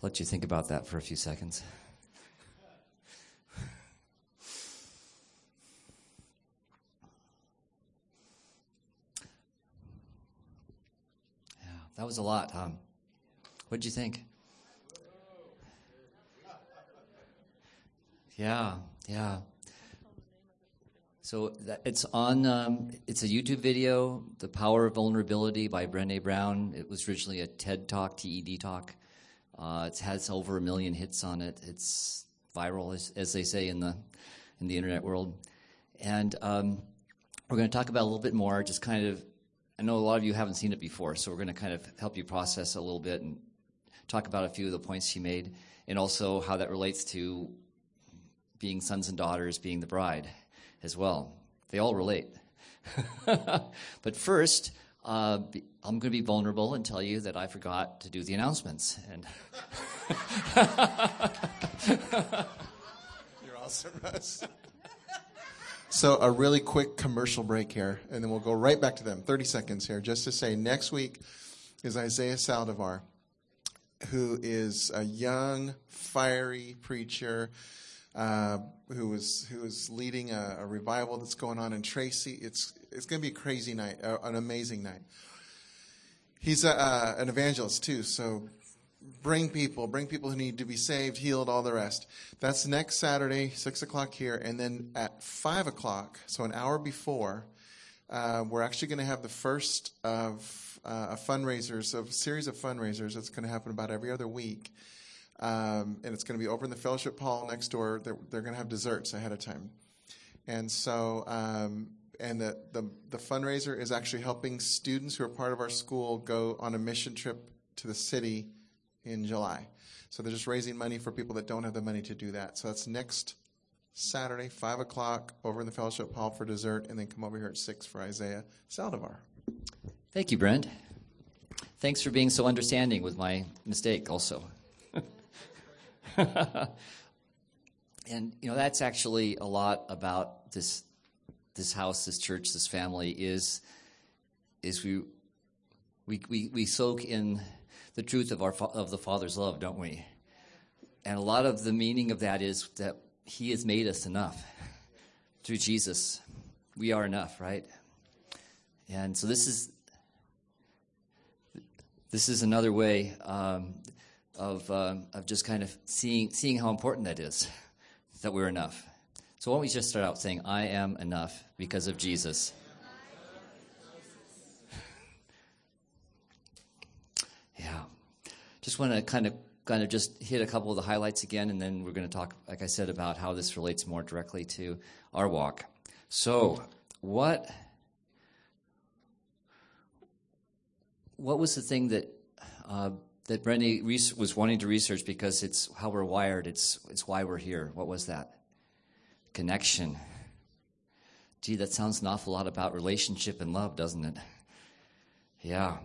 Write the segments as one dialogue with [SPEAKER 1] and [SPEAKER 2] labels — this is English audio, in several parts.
[SPEAKER 1] let you think about that for a few seconds. Yeah, that was a lot, huh? What'd you think? Yeah, yeah. So that, it's on. Um, it's a YouTube video, "The Power of Vulnerability" by Brené Brown. It was originally a TED Talk, TED Talk. Uh, it has over a million hits on it. It's viral, as, as they say in the in the internet world. And um, we're going to talk about a little bit more. Just kind of, I know a lot of you haven't seen it before, so we're going to kind of help you process a little bit and talk about a few of the points she made, and also how that relates to being sons and daughters, being the bride as well. They all relate. but first, uh, I'm going to be vulnerable and tell you that I forgot to do the announcements. And
[SPEAKER 2] You're awesome, Russ. So, a really quick commercial break here, and then we'll go right back to them. 30 seconds here, just to say next week is Isaiah Saldivar, who is a young, fiery preacher uh, who is who is leading a, a, revival that's going on in Tracy. It's it's going to be a crazy night, uh, an amazing night. He's a, uh, an evangelist too, so bring people, bring people who need to be saved, healed, all the rest. That's next Saturday, six o'clock here, and then at five o'clock, so an hour before, uh, we're actually going to have the first of a fundraisers, of a series of fundraisers that's going to happen about every other week. Um, and it's going to be over in the fellowship hall next door. They're, they're going to have desserts ahead of time. And so, um, and the, the, the fundraiser is actually helping students who are part of our school go on a mission trip to the city in July. So they're just raising money for people that don't have the money to do that. So that's next Saturday, 5 o'clock, over in the fellowship hall for dessert, and then come over here at 6 for Isaiah Saldivar.
[SPEAKER 1] Thank you, Brent. Thanks for being so understanding with my mistake, also. and you know that's actually a lot about this this house, this church, this family is is we we we, we soak in the truth of our of the Father's love, don't we? And a lot of the meaning of that is that He has made us enough through Jesus. We are enough, right? And so this is this is another way um, of, um, of just kind of seeing, seeing how important that is, that we're enough. So why don't we just start out saying, I am enough because of Jesus. yeah. Just want to kind of kind of just hit a couple of the highlights again, and then we're going to talk, like I said, about how this relates more directly to our walk. So, what what was the thing that uh, that Brené was wanting to research because it's how we're wired. It's, it's why we're here. What was that? Connection. Gee, that sounds an awful lot about relationship and love, doesn't it? Yeah.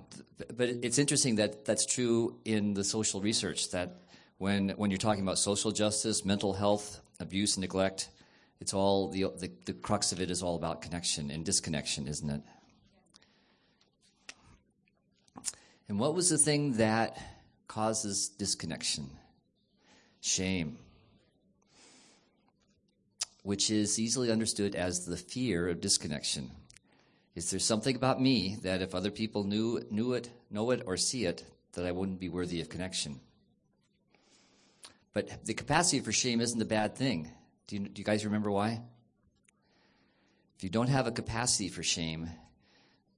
[SPEAKER 1] But it's interesting that that's true in the social research that when, when you're talking about social justice, mental health, abuse, neglect, it's all the, the, the crux of it is all about connection and disconnection, isn't it? And what was the thing that causes disconnection, shame, which is easily understood as the fear of disconnection. Is there something about me that if other people knew, knew it, know it, or see it, that I wouldn't be worthy of connection? But the capacity for shame isn't a bad thing. Do you, do you guys remember why? If you don't have a capacity for shame,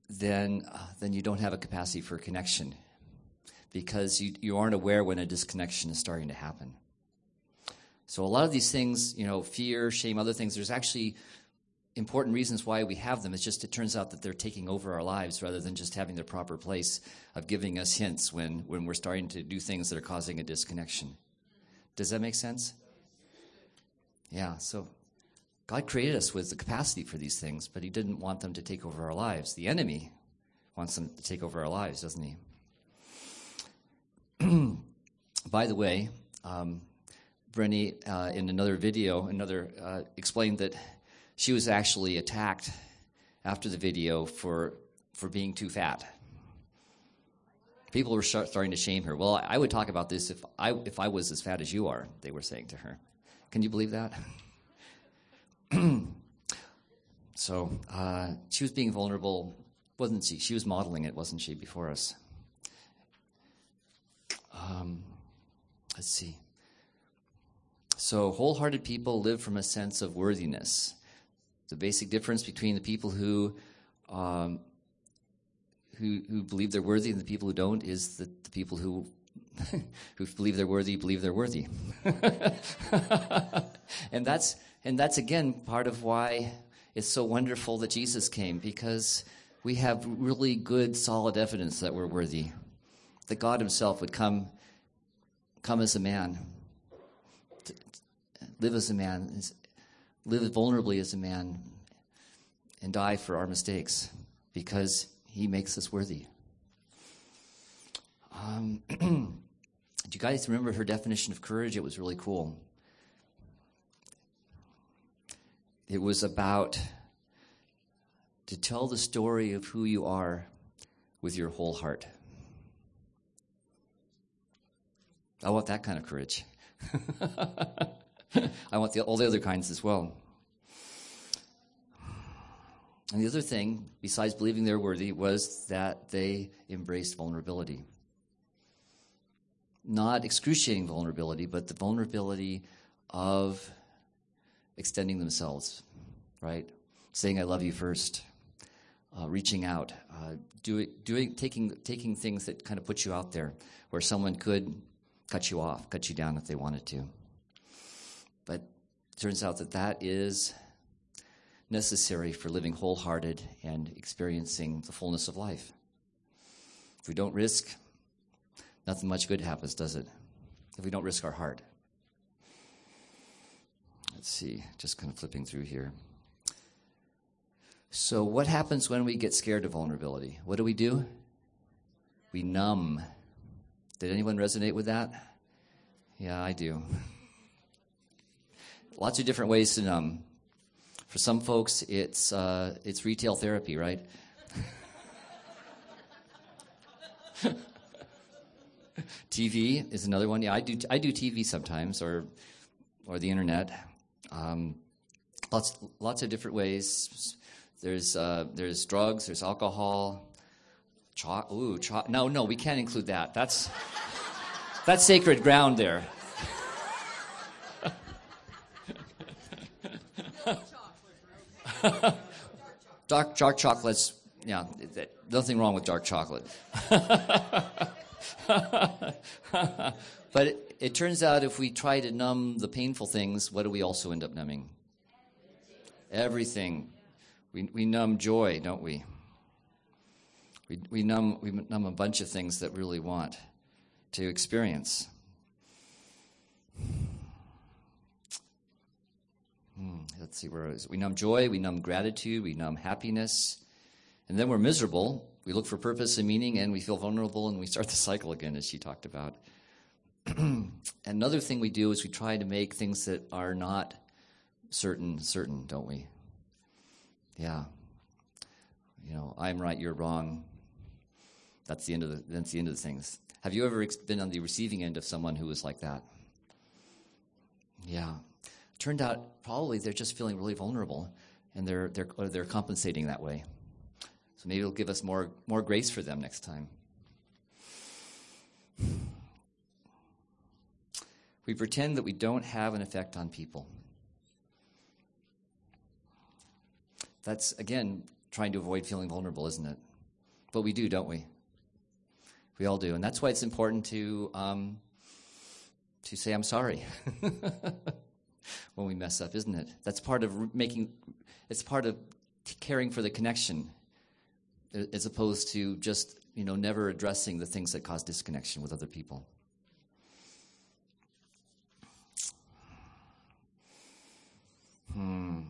[SPEAKER 1] then, uh, then you don't have a capacity for connection because you, you aren't aware when a disconnection is starting to happen. So a lot of these things, you know, fear, shame, other things, there's actually important reasons why we have them. It's just it turns out that they're taking over our lives rather than just having their proper place of giving us hints when, when we're starting to do things that are causing a disconnection. Does that make sense? Yeah, so God created us with the capacity for these things, but He didn't want them to take over our lives. The enemy wants them to take over our lives, doesn't he? By the way, um, Brenny, uh, in another video, another uh, explained that she was actually attacked after the video for for being too fat. People were start, starting to shame her. Well, I would talk about this if I, if I was as fat as you are, they were saying to her. Can you believe that? so uh, she was being vulnerable, wasn't she? She was modeling it, wasn't she, before us? Um, let's see. So, wholehearted people live from a sense of worthiness. The basic difference between the people who um, who, who believe they're worthy and the people who don't is that the people who who believe they're worthy believe they're worthy. and that's and that's again part of why it's so wonderful that Jesus came because we have really good solid evidence that we're worthy. That God himself would come come as a man. live as a man, live vulnerably as a man and die for our mistakes because he makes us worthy. Um, do you guys remember her definition of courage? It was really cool. It was about to tell the story of who you are with your whole heart. I want that kind of courage. I want the, all the other kinds as well. And the other thing, besides believing they're worthy, was that they embraced vulnerability. Not excruciating vulnerability, but the vulnerability of extending themselves, right? Saying, I love you first, uh, reaching out, uh, doing, doing, taking, taking things that kind of put you out there where someone could cut you off, cut you down if they wanted to. But it turns out that that is necessary for living wholehearted and experiencing the fullness of life. If we don't risk, nothing much good happens, does it? If we don't risk our heart. Let's see, just kind of flipping through here. So, what happens when we get scared of vulnerability? What do we do? We numb. Did anyone resonate with that? Yeah, I do. Lots of different ways to numb. For some folks, it's, uh, it's retail therapy, right? TV is another one. Yeah, I do. I do TV sometimes, or or the internet. Um, lots lots of different ways. There's uh, there's drugs. There's alcohol. Cho- ooh, cho- no, no, we can't include that. That's that's sacred ground there. dark, dark chocolates, yeah, nothing wrong with dark chocolate. but it, it, turns out if we try to numb the painful things, what do we also end up numbing? Everything. We, we numb joy, don't we? We, we, numb, we numb a bunch of things that really want to experience. Hmm, let's see where is. We numb joy, we numb gratitude, we numb happiness, and then we're miserable. We look for purpose and meaning, and we feel vulnerable, and we start the cycle again, as she talked about. Another thing we do is we try to make things that are not certain certain, don't we? Yeah. You know, I'm right, you're wrong. That's the end of the that's the end of the things. Have you ever been on the receiving end of someone who was like that? Yeah. Turned out probably they're just feeling really vulnerable and they're, they're, they're compensating that way. So maybe it'll give us more, more grace for them next time. We pretend that we don't have an effect on people. That's, again, trying to avoid feeling vulnerable, isn't it? But we do, don't we? We all do. And that's why it's important to, um, to say, I'm sorry. when we mess up, isn't it? That's part of making, it's part of caring for the connection as opposed to just, you know, never addressing the things that cause disconnection with other people. Hmm.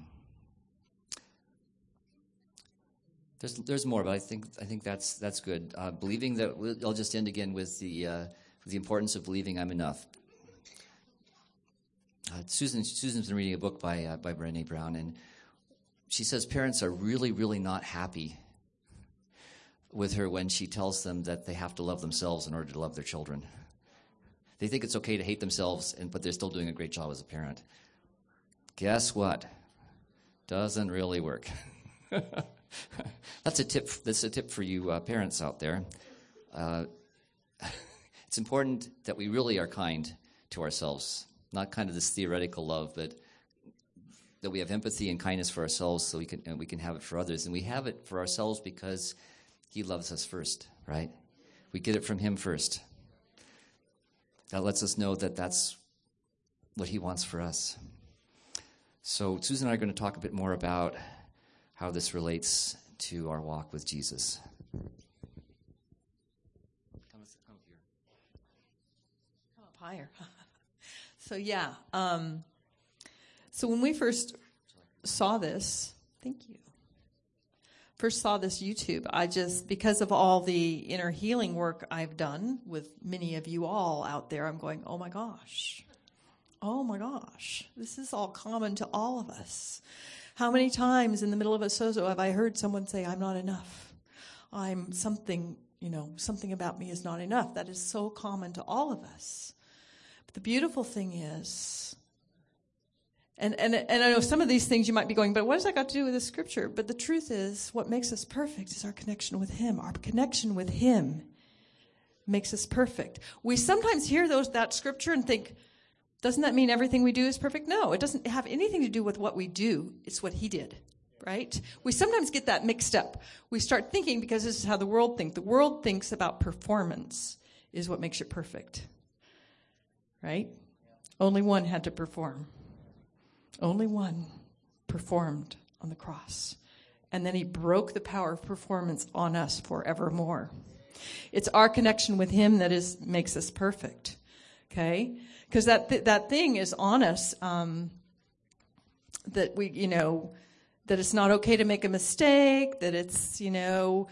[SPEAKER 1] There's, there's more, but I think I think that's that's good. Uh, believing that I'll just end again with the uh, the importance of believing I'm enough. Uh, Susan, Susan's been reading a book by, uh, by Brene Brown, and she says parents are really, really not happy with her when she tells them that they have to love themselves in order to love their children. They think it's okay to hate themselves, and, but they're still doing a great job as a parent. Guess what? Doesn't really work. that's a tip. That's a tip for you uh, parents out there. Uh, it's important that we really are kind to ourselves, not kind of this theoretical love, but that we have empathy and kindness for ourselves, so we can and we can have it for others, and we have it for ourselves because He loves us first, right? We get it from Him first. That lets us know that that's what He wants for us. So, Susan and I are going to talk a bit more about how this relates to our walk with Jesus. Come, come here.
[SPEAKER 3] Come up higher. so, yeah. Um, so, when we first saw this, thank you. First saw this YouTube, I just, because of all the inner healing work I've done with many of you all out there, I'm going, oh my gosh. Oh my gosh. This is all common to all of us. How many times in the middle of a sozo have I heard someone say, I'm not enough? I'm something, you know, something about me is not enough. That is so common to all of us. But the beautiful thing is, and, and, and I know some of these things you might be going, but what does that got to do with the scripture? But the truth is, what makes us perfect is our connection with Him. Our connection with Him makes us perfect. We sometimes hear those, that scripture and think, doesn't that mean everything we do is perfect? No, it doesn't have anything to do with what we do. It's what he did, right? We sometimes get that mixed up. We start thinking because this is how the world thinks. The world thinks about performance is what makes it perfect, right? Only one had to perform. Only one performed on the cross. And then he broke the power of performance on us forevermore. It's our connection with him that is makes us perfect. Okay? Because that th- that thing is on us um, that we you know that it's not okay to make a mistake that it's you know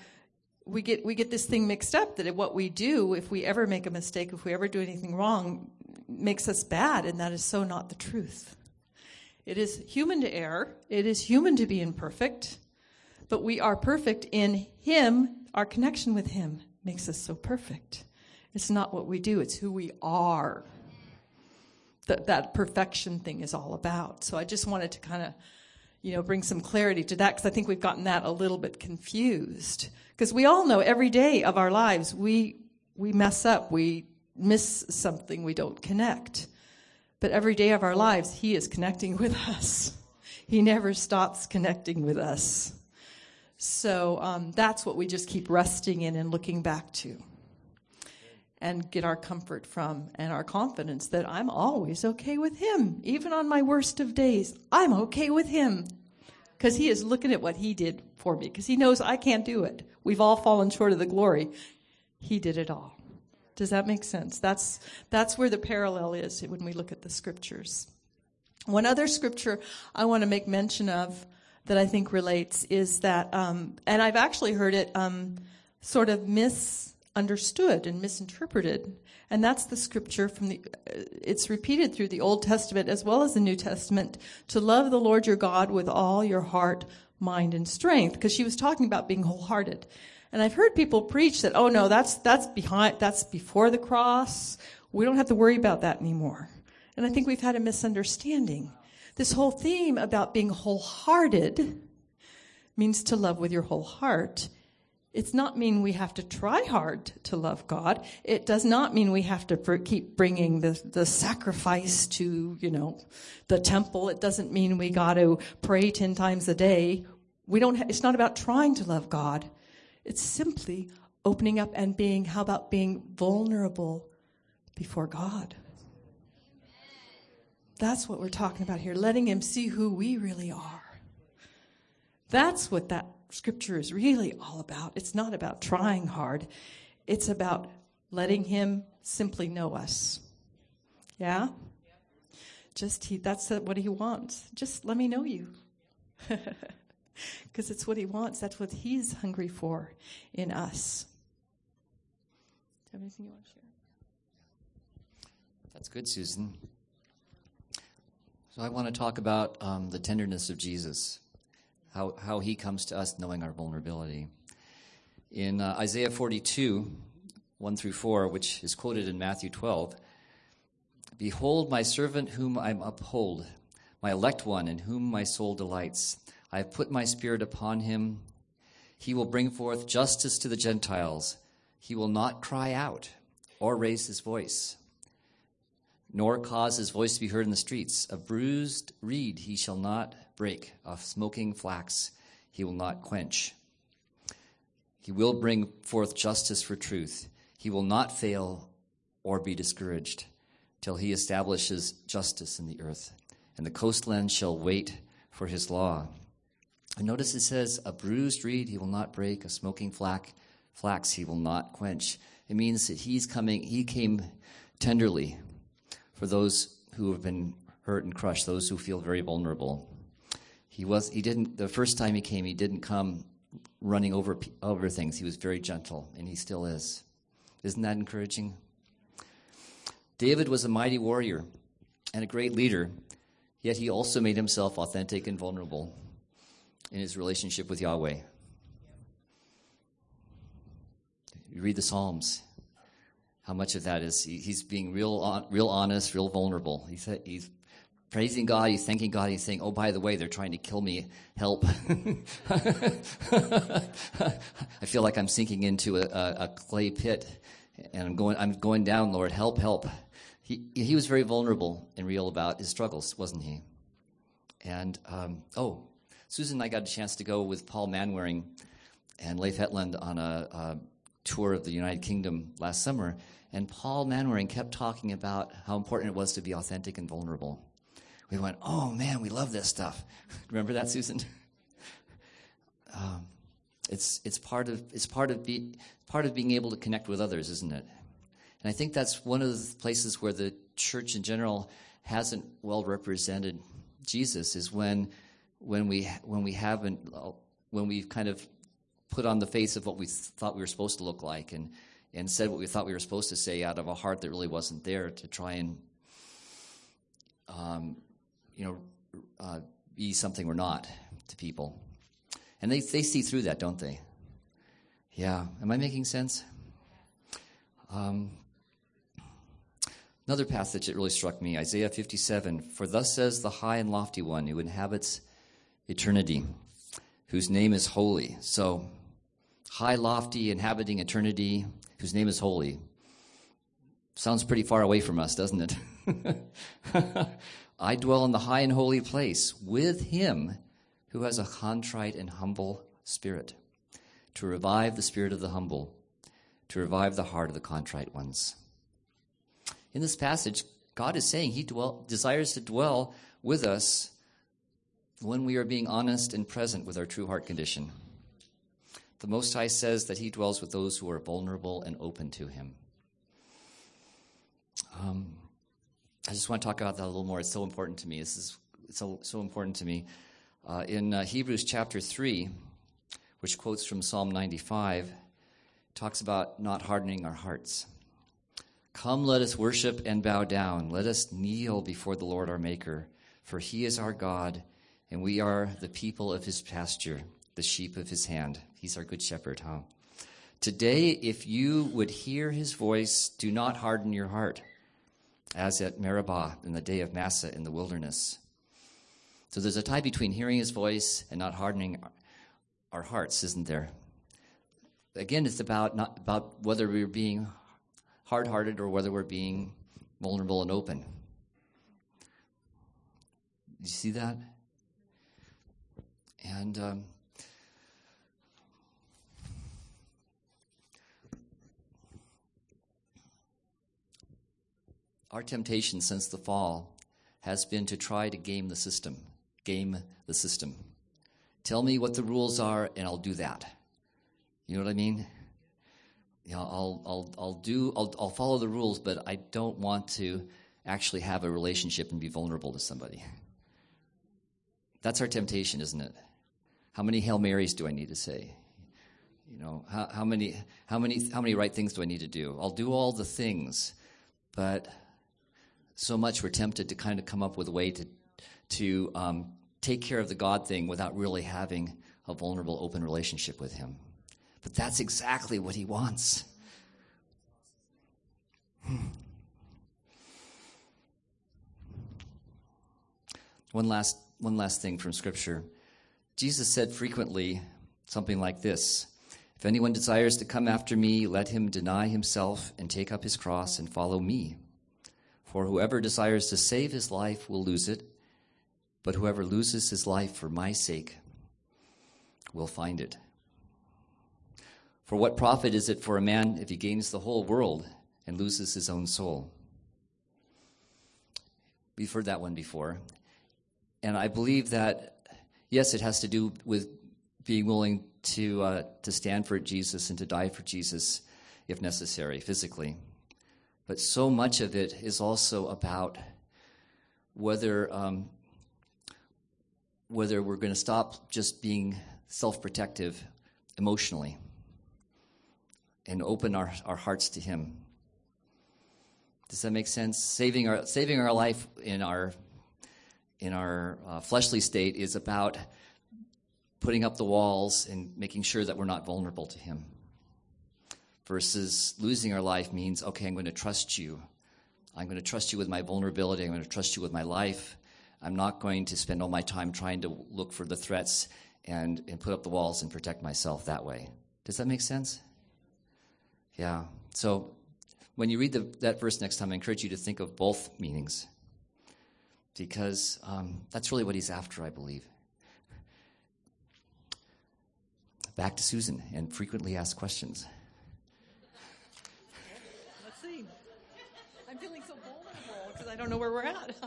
[SPEAKER 3] we get we get this thing mixed up that what we do if we ever make a mistake if we ever do anything wrong makes us bad and that is so not the truth. It is human to err it is human to be imperfect but we are perfect in him our connection with him makes us so perfect. It's not what we do it's who we are that that perfection thing is all about. So I just wanted to kind of, you know, bring some clarity to that because I think we've gotten that a little bit confused. Because we all know every day of our lives we we mess up, we miss something, we don't connect. But every day of our lives, He is connecting with us. He never stops connecting with us. So um, that's what we just keep resting in and looking back to and get our comfort from and our confidence that I'm always okay with Him. Even on my worst of days, I'm okay with Him. Because He is looking at what He did for me, because He knows I can't do it. We've all fallen short of the glory. He did it all. Does that make sense? That's, that's where the parallel is when we look at the scriptures. One other scripture I want to make mention of that I think relates is that, um, and I've actually heard it um, sort of miss understood and misinterpreted. And that's the scripture from the, uh, it's repeated through the Old Testament as well as the New Testament to love the Lord your God with all your heart, mind, and strength. Because she was talking about being wholehearted. And I've heard people preach that, oh no, that's, that's behind, that's before the cross. We don't have to worry about that anymore. And I think we've had a misunderstanding. This whole theme about being wholehearted means to love with your whole heart it's not mean we have to try hard to love God. It does not mean we have to br- keep bringing the, the sacrifice to, you know, the temple. It doesn't mean we got to pray 10 times a day. We don't, ha- it's not about trying to love God. It's simply opening up and being, how about being vulnerable before God? That's what we're talking about here, letting Him see who we really are. That's what that scripture is really all about. It's not about trying hard, it's about letting Him simply know us. Yeah? Just he, that's what He wants. Just let me know you. Because it's what He wants. That's what He's hungry for in us. Do you have anything you want to share?
[SPEAKER 1] That's good, Susan. So I want to talk about um, the tenderness of Jesus how, how he comes to us knowing our vulnerability. In uh, Isaiah 42, 1 through 4, which is quoted in Matthew 12, Behold, my servant whom I uphold, my elect one in whom my soul delights. I have put my spirit upon him. He will bring forth justice to the Gentiles. He will not cry out or raise his voice, nor cause his voice to be heard in the streets. A bruised reed he shall not break, a smoking flax he will not quench. He will bring forth justice for truth. He will not fail or be discouraged till he establishes justice in the earth, and the coastland shall wait for his law. And notice it says, A bruised reed he will not break, a smoking flax, flax he will not quench. It means that he's coming, he came tenderly for those who have been hurt and crushed, those who feel very vulnerable. He was, he didn't, the first time he came, he didn't come running over, over things. He was very gentle, and he still is. Isn't that encouraging? David was a mighty warrior and a great leader, yet he also made himself authentic and vulnerable in his relationship with Yahweh. You read the Psalms. How much of that is he, he's being real, real honest, real vulnerable. He's, he's praising God, he's thanking God, he's saying, "Oh, by the way, they're trying to kill me. Help!" I feel like I'm sinking into a, a, a clay pit, and I'm going, I'm going down. Lord, help, help. He he was very vulnerable and real about his struggles, wasn't he? And um, oh, Susan and I got a chance to go with Paul Manwaring and Leif Hetland on a, a tour of the United Kingdom last summer, and Paul Manwaring kept talking about how important it was to be authentic and vulnerable. We went, oh man, we love this stuff. Remember that, Susan? um, it's it's part of it's part of be, part of being able to connect with others, isn't it? And I think that's one of the places where the church in general hasn't well represented Jesus is when when we when we haven't when we've kind of put on the face of what we thought we were supposed to look like and and said what we thought we were supposed to say out of a heart that really wasn't there to try and um, you know uh, be something we're not to people. And they they see through that don't they? Yeah. Am i making sense? Um, another passage that really struck me isaiah 57 for thus says the high and lofty one who inhabits eternity whose name is holy. So high, lofty, inhabiting eternity, whose name is holy. Sounds pretty far away from us, doesn't it? I dwell in the high and holy place with him who has a contrite and humble spirit, to revive the spirit of the humble, to revive the heart of the contrite ones. In this passage, God is saying he dwell, desires to dwell with us when we are being honest and present with our true heart condition. The Most High says that He dwells with those who are vulnerable and open to Him. Um, I just want to talk about that a little more. It's so important to me. This is it's so, so important to me. Uh, in uh, Hebrews chapter 3, which quotes from Psalm 95, talks about not hardening our hearts. Come, let us worship and bow down. Let us kneel before the Lord our Maker, for he is our God, and we are the people of his pasture, the sheep of his hand. He's our good shepherd, huh? Today, if you would hear his voice, do not harden your heart, as at Meribah in the day of Massah in the wilderness. So there's a tie between hearing his voice and not hardening our hearts, isn't there? Again, it's about not about whether we're being hard-hearted or whether we're being vulnerable and open. Did you see that? And um, Our temptation since the fall has been to try to game the system. Game the system. Tell me what the rules are, and I'll do that. You know what I mean? You know, I'll, I'll, I'll do, I'll, I'll follow the rules, but I don't want to actually have a relationship and be vulnerable to somebody. That's our temptation, isn't it? How many Hail Marys do I need to say? You know, how, how many, how many, how many right things do I need to do? I'll do all the things, but so much we're tempted to kind of come up with a way to to um, take care of the God thing without really having a vulnerable, open relationship with Him. But that's exactly what he wants. Hmm. One last, one last thing from Scripture. Jesus said frequently something like this If anyone desires to come after me, let him deny himself and take up his cross and follow me. For whoever desires to save his life will lose it, but whoever loses his life for my sake will find it. For what profit is it for a man if he gains the whole world and loses his own soul? We've heard that one before. And I believe that, yes, it has to do with being willing to, uh, to stand for Jesus and to die for Jesus if necessary, physically. But so much of it is also about whether, um, whether we're going to stop just being self protective emotionally and open our, our hearts to Him. Does that make sense? Saving our, saving our life in our, in our uh, fleshly state is about putting up the walls and making sure that we're not vulnerable to Him. Versus losing our life means, okay, I'm going to trust you. I'm going to trust you with my vulnerability. I'm going to trust you with my life. I'm not going to spend all my time trying to look for the threats and, and put up the walls and protect myself that way. Does that make sense? Yeah. So when you read the, that verse next time, I encourage you to think of both meanings because um, that's really what he's after, I believe. Back to Susan and frequently asked questions.
[SPEAKER 3] Let's see. I'm feeling so vulnerable because I don't know where we're at.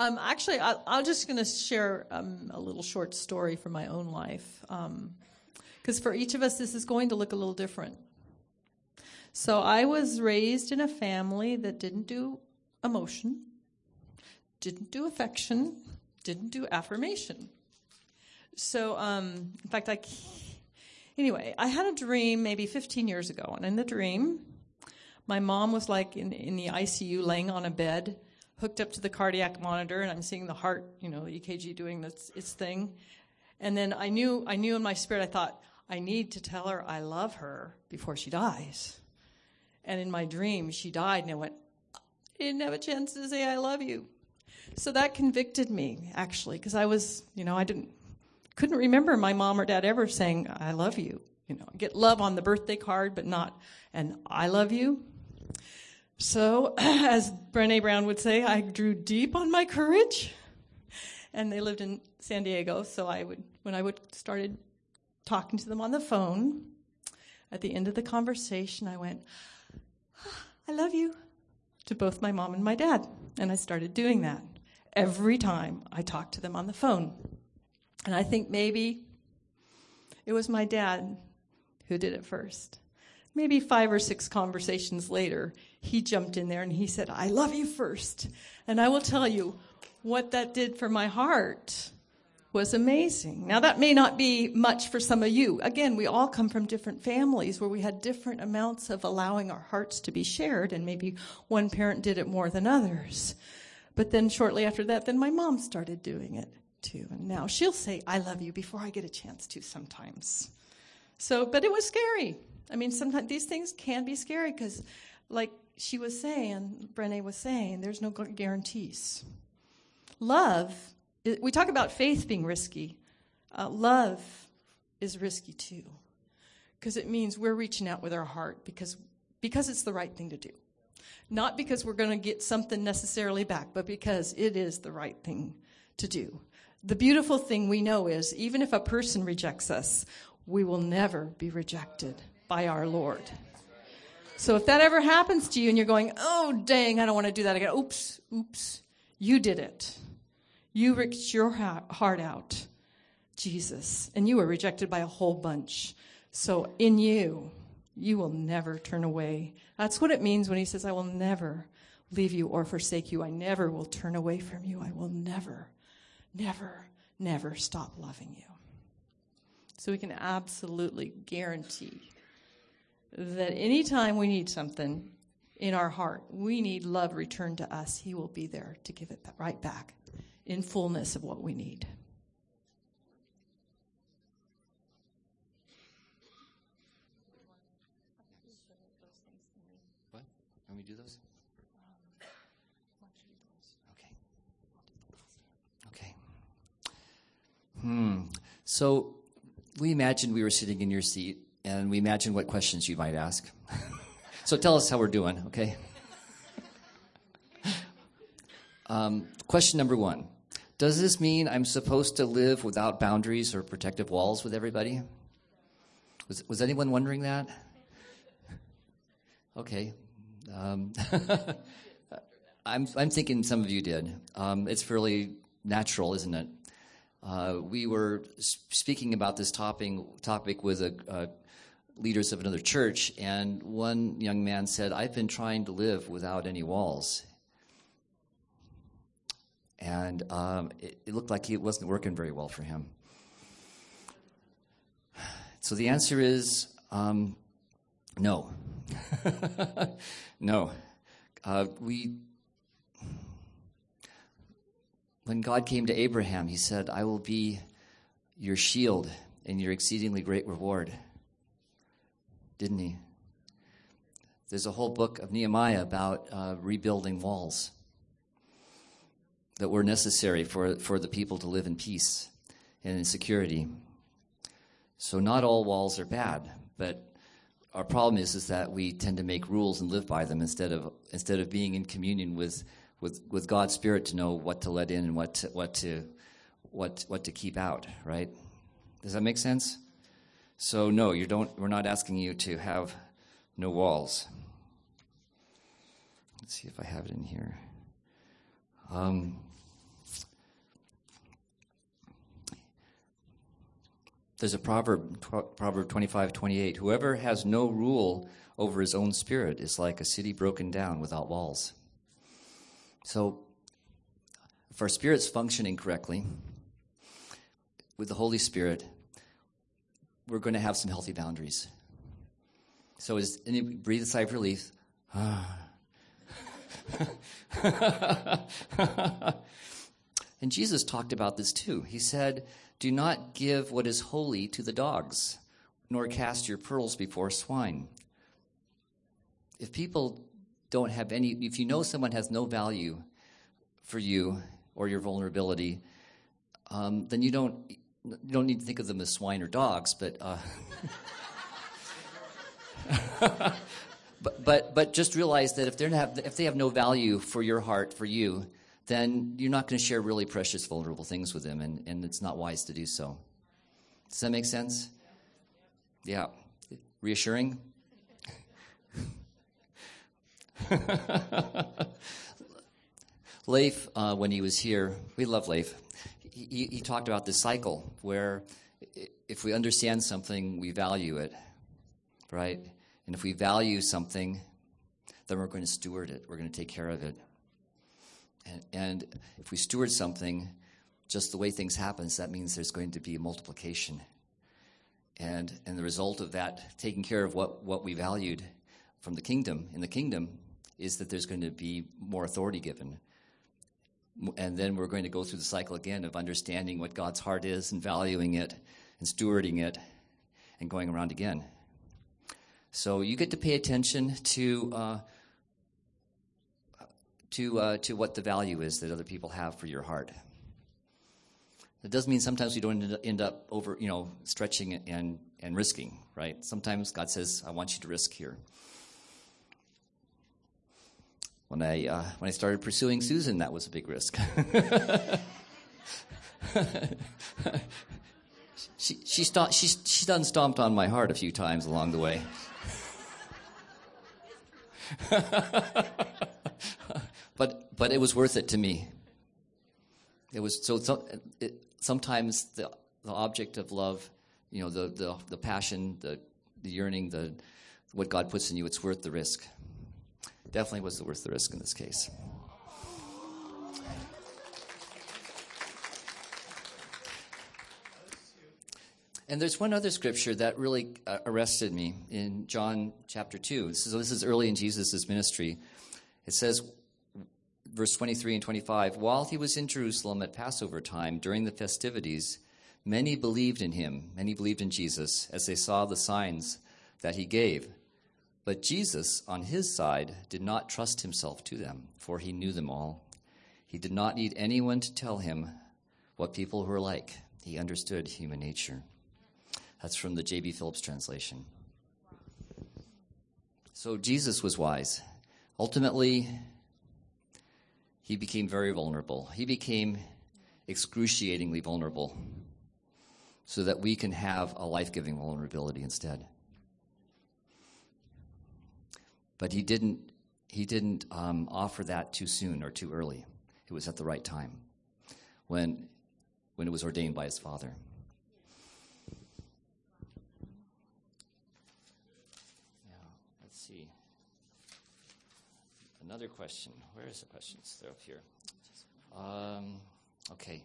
[SPEAKER 3] Um, actually, I, I'm just going to share um, a little short story from my own life. Because um, for each of us, this is going to look a little different. So I was raised in a family that didn't do emotion, didn't do affection, didn't do affirmation. So, um, in fact, I anyway, I had a dream maybe 15 years ago, and in the dream, my mom was like in, in the ICU, laying on a bed, hooked up to the cardiac monitor, and I'm seeing the heart, you know, the EKG doing its, its thing. And then I knew, I knew in my spirit, I thought, I need to tell her I love her before she dies. And in my dream, she died, and I went, I didn't have a chance to say I love you. So that convicted me, actually, because I was, you know, I didn't, couldn't remember my mom or dad ever saying, I love you. You know, get love on the birthday card, but not, and I love you. So, as Brene Brown would say, I drew deep on my courage. And they lived in San Diego, so I would, when I would started talking to them on the phone, at the end of the conversation, I went, I love you, to both my mom and my dad. And I started doing that every time I talked to them on the phone. And I think maybe it was my dad who did it first. Maybe five or six conversations later, he jumped in there and he said, I love you first. And I will tell you what that did for my heart was amazing. Now, that may not be much for some of you. Again, we all come from different families where we had different amounts of allowing our hearts to be shared, and maybe one parent did it more than others. But then shortly after that, then my mom started doing it too. And now she'll say, I love you before I get a chance to sometimes. So, but it was scary. I mean, sometimes these things can be scary because, like she was saying, Brene was saying, there's no guarantees. Love, we talk about faith being risky. Uh, love is risky too because it means we're reaching out with our heart because, because it's the right thing to do. Not because we're going to get something necessarily back, but because it is the right thing to do. The beautiful thing we know is even if a person rejects us, we will never be rejected by our Lord. So if that ever happens to you and you're going, oh, dang, I don't want to do that again. Oops, oops. You did it. You reached your heart out, Jesus, and you were rejected by a whole bunch. So in you, you will never turn away. That's what it means when he says, I will never leave you or forsake you. I never will turn away from you. I will never, never, never stop loving you. So we can absolutely guarantee that anytime we need something in our heart, we need love returned to us, He will be there to give it right back in fullness of what we need.
[SPEAKER 1] do those? Okay. Okay. Hmm. So we imagined we were sitting in your seat, and we imagined what questions you might ask. so tell us how we're doing, okay? Um, question number one Does this mean I'm supposed to live without boundaries or protective walls with everybody? Was, was anyone wondering that? Okay. Um, I'm, I'm thinking some of you did. Um, it's fairly natural, isn't it? Uh, we were speaking about this topic, topic with a, leaders of another church, and one young man said, I've been trying to live without any walls. And um, it, it looked like it wasn't working very well for him. So the answer is um, no. no. Uh, we, when God came to Abraham, he said, I will be your shield and your exceedingly great reward. Didn't he? There's a whole book of Nehemiah about uh, rebuilding walls that were necessary for, for the people to live in peace and in security. So, not all walls are bad, but our problem is, is that we tend to make rules and live by them instead of, instead of being in communion with, with, with God's Spirit to know what to let in and what to, what, to, what, what to keep out, right? Does that make sense? So, no, you don't, we're not asking you to have no walls. Let's see if I have it in here. Um, There's a proverb, Proverb 25, 28. Whoever has no rule over his own spirit is like a city broken down without walls. So, if our spirit's functioning correctly with the Holy Spirit, we're going to have some healthy boundaries. So, is any breathe a sigh of relief? and Jesus talked about this too. He said, do not give what is holy to the dogs, nor cast your pearls before swine. If people don't have any, if you know someone has no value for you or your vulnerability, um, then you don't you don't need to think of them as swine or dogs, but. Uh, but, but but just realize that if they have if they have no value for your heart for you, then you're not going to share really precious, vulnerable things with them, and, and it's not wise to do so. Does that make sense? Yeah. Reassuring? Leif, uh, when he was here, we love Leif. He, he talked about this cycle where if we understand something, we value it, right? And if we value something, then we're going to steward it. We're going to take care of it. And, and if we steward something just the way things happen, that means there's going to be a multiplication. And, and the result of that, taking care of what, what we valued from the kingdom, in the kingdom, is that there's going to be more authority given. And then we're going to go through the cycle again of understanding what God's heart is and valuing it and stewarding it and going around again. So you get to pay attention to uh, to, uh, to what the value is that other people have for your heart. It does mean sometimes we don't end up over, you know, stretching and, and risking, right? Sometimes God says, I want you to risk here. When I, uh, when I started pursuing Susan, that was a big risk. she, she, she done stomped on my heart a few times along the way. but but it was worth it to me. It was so, so it, sometimes the the object of love, you know, the the, the passion, the the yearning, the what God puts in you, it's worth the risk. Definitely was worth the risk in this case. And there's one other scripture that really uh, arrested me in John chapter 2. So this is early in Jesus' ministry. It says, verse 23 and 25 While he was in Jerusalem at Passover time during the festivities, many believed in him, many believed in Jesus, as they saw the signs that he gave. But Jesus, on his side, did not trust himself to them, for he knew them all. He did not need anyone to tell him what people were like. He understood human nature. That's from the J.B. Phillips translation. So Jesus was wise. Ultimately, he became very vulnerable. He became excruciatingly vulnerable so that we can have a life giving vulnerability instead. But he didn't, he didn't um, offer that too soon or too early. It was at the right time when, when it was ordained by his father. Let's see. Another question. Where is the questions? They're up here. Um, okay.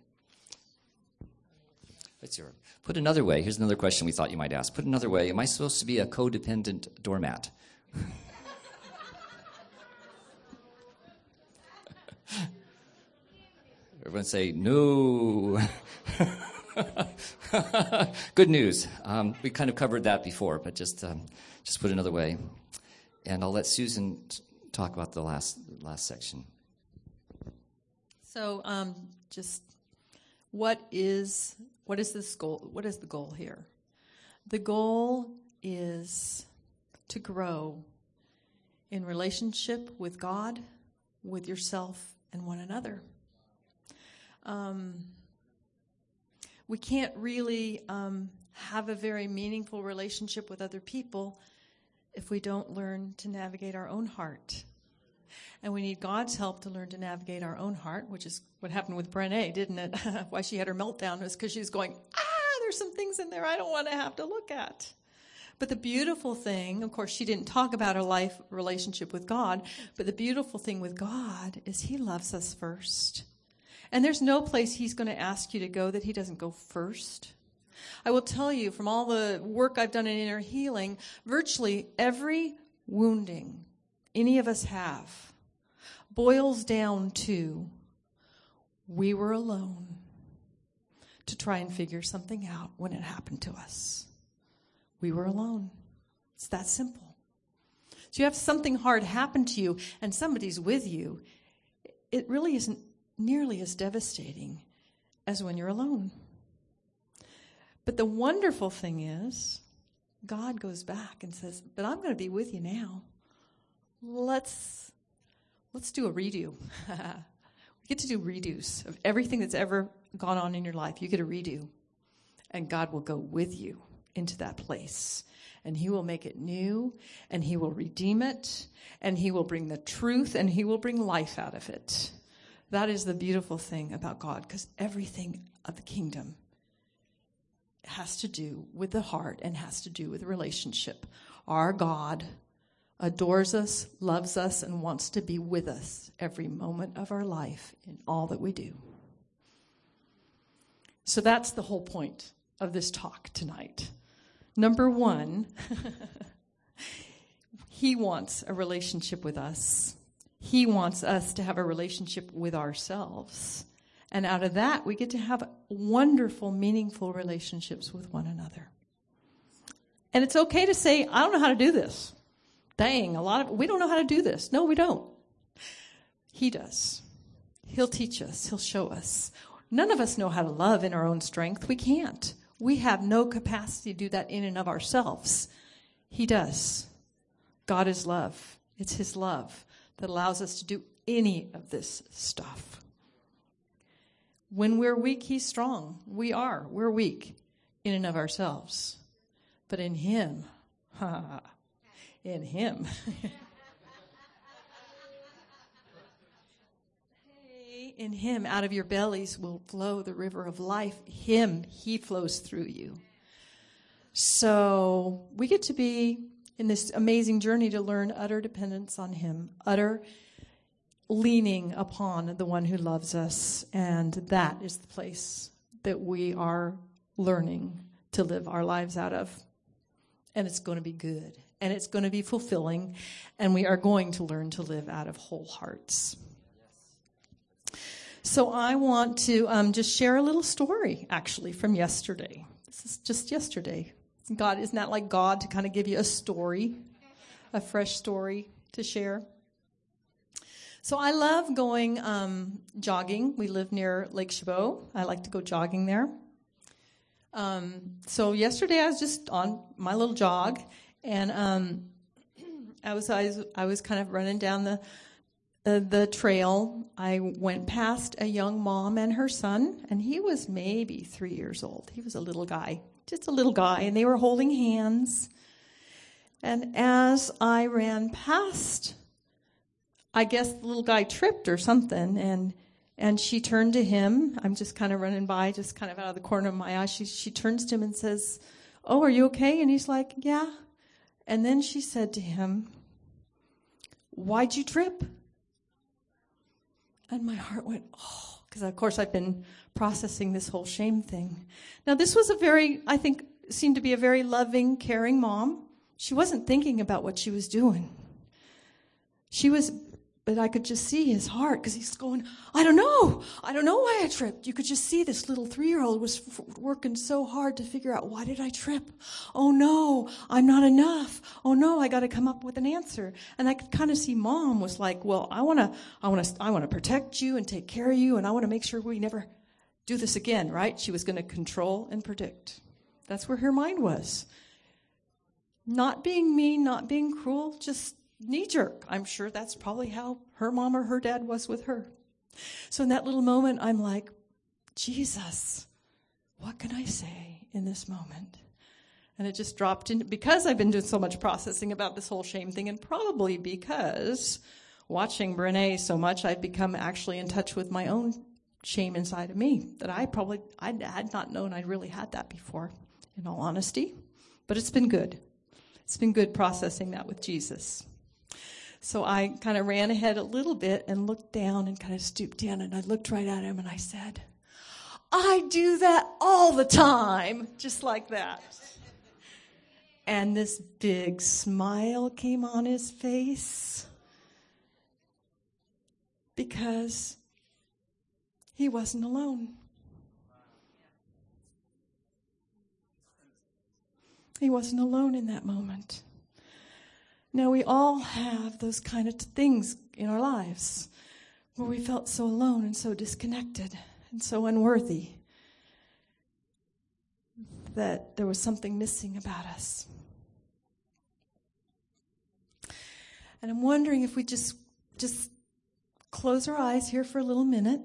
[SPEAKER 1] Let's see. Put another way. Here's another question we thought you might ask. Put another way. Am I supposed to be a codependent doormat? Everyone say, no. Good news. Um, we kind of covered that before, but just, um, just put another way. And I'll let Susan talk about the last, last section.
[SPEAKER 3] So, um, just what is what is this goal? What is the goal here? The goal is to grow in relationship with God, with yourself, and one another. Um, we can't really um, have a very meaningful relationship with other people if we don't learn to navigate our own heart. And we need God's help to learn to navigate our own heart, which is what happened with Brene, didn't it? Why she had her meltdown was because she was going, ah, there's some things in there I don't want to have to look at. But the beautiful thing, of course, she didn't talk about her life relationship with God, but the beautiful thing with God is He loves us first. And there's no place He's going to ask you to go that He doesn't go first. I will tell you from all the work I've done in inner healing, virtually every wounding any of us have boils down to we were alone to try and figure something out when it happened to us. We were alone. It's that simple. So you have something hard happen to you and somebody's with you. It really isn't nearly as devastating as when you're alone. But the wonderful thing is, God goes back and says, But I'm going to be with you now. Let's let's do a redo. we get to do redos of everything that's ever gone on in your life. You get a redo. And God will go with you into that place. And He will make it new, and He will redeem it, and He will bring the truth, and He will bring life out of it. That is the beautiful thing about God, because everything of the kingdom has to do with the heart and has to do with relationship. Our God adores us, loves us, and wants to be with us every moment of our life in all that we do. So that's the whole point of this talk tonight. Number one, he wants a relationship with us. He wants us to have a relationship with ourselves. And out of that, we get to have wonderful, meaningful relationships with one another. And it's okay to say, I don't know how to do this. Dang, a lot of, we don't know how to do this. No, we don't. He does. He'll teach us. He'll show us. None of us know how to love in our own strength. We can't. We have no capacity to do that in and of ourselves. He does. God is love. It's His love that allows us to do any of this stuff. When we're weak, He's strong. We are. We're weak in and of ourselves. But in Him, in Him. in Him, out of your bellies will flow the river of life. Him, He flows through you. So we get to be in this amazing journey to learn utter dependence on Him, utter leaning upon the one who loves us. And that is the place that we are learning to live our lives out of. And it's going to be good and it's going to be fulfilling, and we are going to learn to live out of whole hearts. So I want to um, just share a little story, actually, from yesterday. This is just yesterday. God isn't that like God to kind of give you a story a fresh story to share. So I love going um, jogging. We live near Lake Chabot. I like to go jogging there. Um, so yesterday I was just on my little jog, and um, I was I was I was kind of running down the uh, the trail. I went past a young mom and her son, and he was maybe three years old. He was a little guy, just a little guy, and they were holding hands. And as I ran past, I guess the little guy tripped or something, and and she turned to him. I'm just kind of running by, just kind of out of the corner of my eye. She she turns to him and says, "Oh, are you okay?" And he's like, "Yeah." And then she said to him, "Why'd you trip?" And my heart went, "Oh," because of course I've been processing this whole shame thing. Now this was a very, I think, seemed to be a very loving, caring mom. She wasn't thinking about what she was doing. She was but I could just see his heart because he's going, I don't know. I don't know why I tripped. You could just see this little three year old was f- working so hard to figure out why did I trip? Oh no, I'm not enough. Oh no, I got to come up with an answer. And I could kind of see mom was like, well, I want to, I want to, I want to protect you and take care of you. And I want to make sure we never do this again, right? She was going to control and predict. That's where her mind was. Not being mean, not being cruel, just knee jerk. I'm sure that's probably how her mom or her dad was with her. So in that little moment, I'm like, Jesus, what can I say in this moment? And it just dropped in because I've been doing so much processing about this whole shame thing, and probably because watching Brene so much, I've become actually in touch with my own shame inside of me that I probably I had not known I really had that before, in all honesty. But it's been good. It's been good processing that with Jesus. So I kind of ran ahead a little bit and looked down and kind of stooped down and I looked right at him and I said, I do that all the time, just like that. And this big smile came on his face because he wasn't alone. He wasn't alone in that moment. Now, we all have those kind of things in our lives where we felt so alone and so disconnected and so unworthy that there was something missing about us. And I'm wondering if we just just close our eyes here for a little minute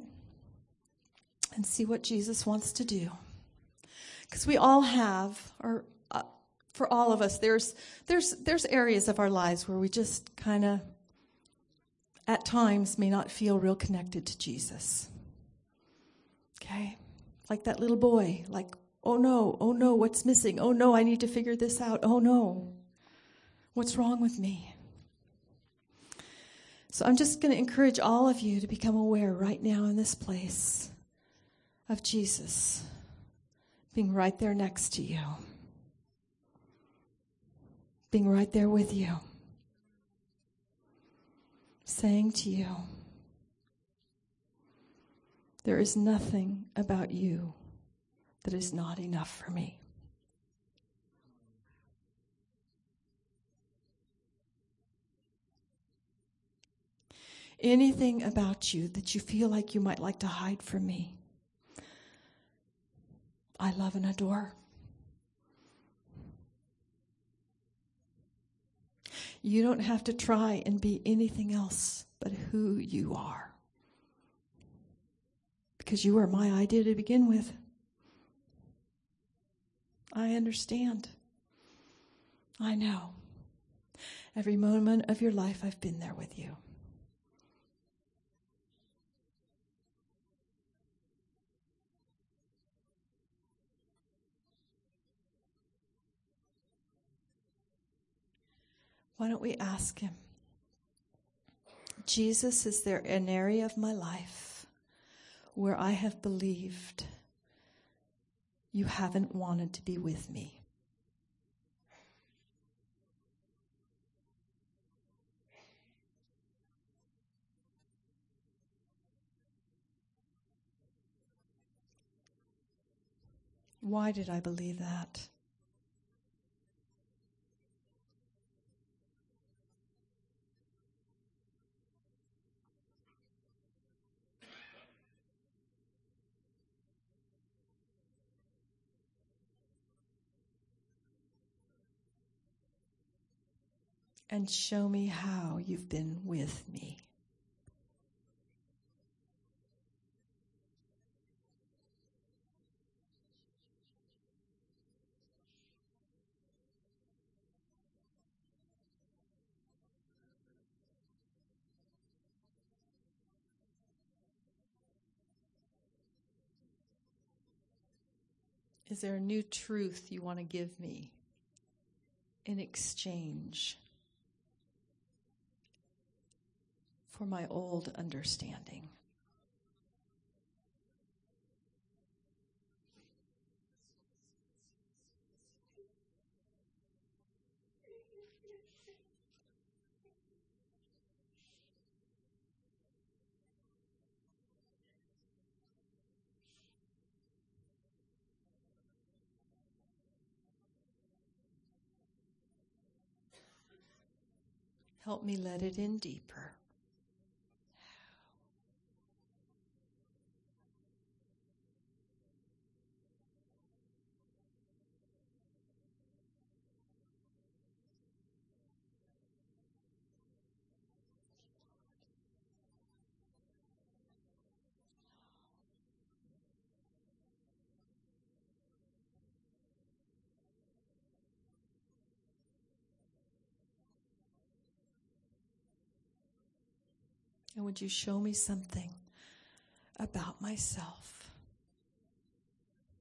[SPEAKER 3] and see what Jesus wants to do. Because we all have, or for all of us, there's there's there's areas of our lives where we just kind of at times may not feel real connected to Jesus. Okay? Like that little boy, like, oh no, oh no, what's missing? Oh no, I need to figure this out. Oh no. What's wrong with me? So I'm just going to encourage all of you to become aware right now in this place of Jesus being right there next to you being right there with you, saying to you, There is nothing about you that is not enough for me. Anything about you that you feel like you might like to hide from me, I love and adore. You don't have to try and be anything else but who you are. Because you are my idea to begin with. I understand. I know. Every moment of your life, I've been there with you. Why don't we ask Him? Jesus, is there an area of my life where I have believed you haven't wanted to be with me? Why did I believe that? And show me how you've been with me. Is there a new truth you want to give me in exchange for my old understanding? Help me let it in deeper. And would you show me something about myself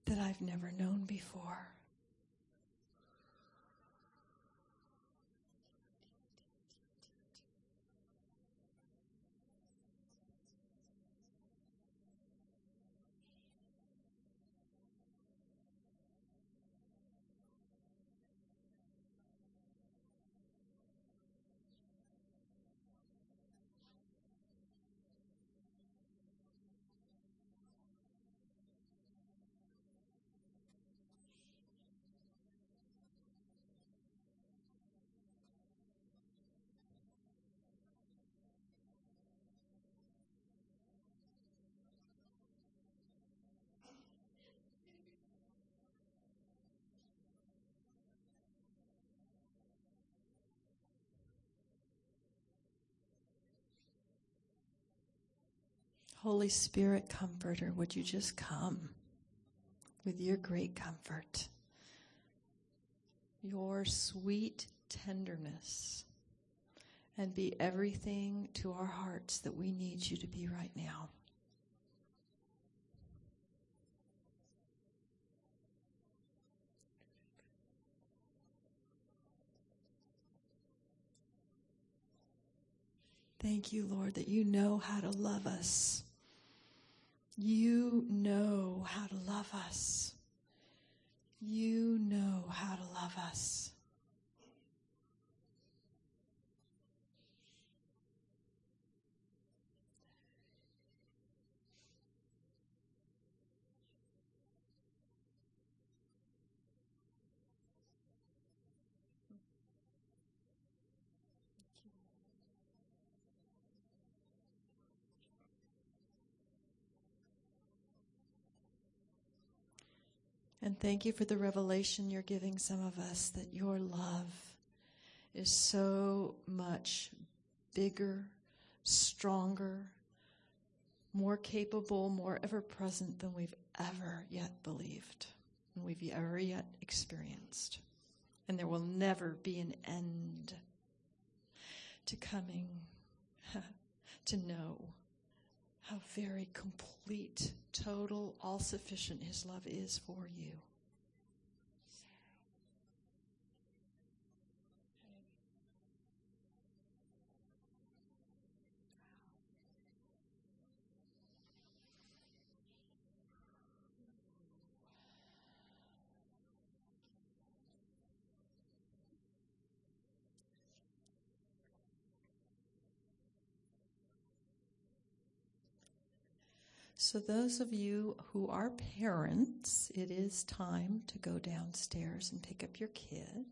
[SPEAKER 3] that I've never known before? Holy Spirit, Comforter, would you just come with your great comfort, your sweet tenderness, and be everything to our hearts that we need you to be right now. Thank you, Lord, that you know how to love us. You know how to love us. You know how to love us. And thank you for the revelation you're giving some of us that your love is so much bigger, stronger, more capable, more ever present than we've ever yet believed, and we've ever yet experienced. And there will never be an end to coming to know how very complete, total, all sufficient His love is for you. So, those of you who are parents, it is time to go downstairs and pick up your kid.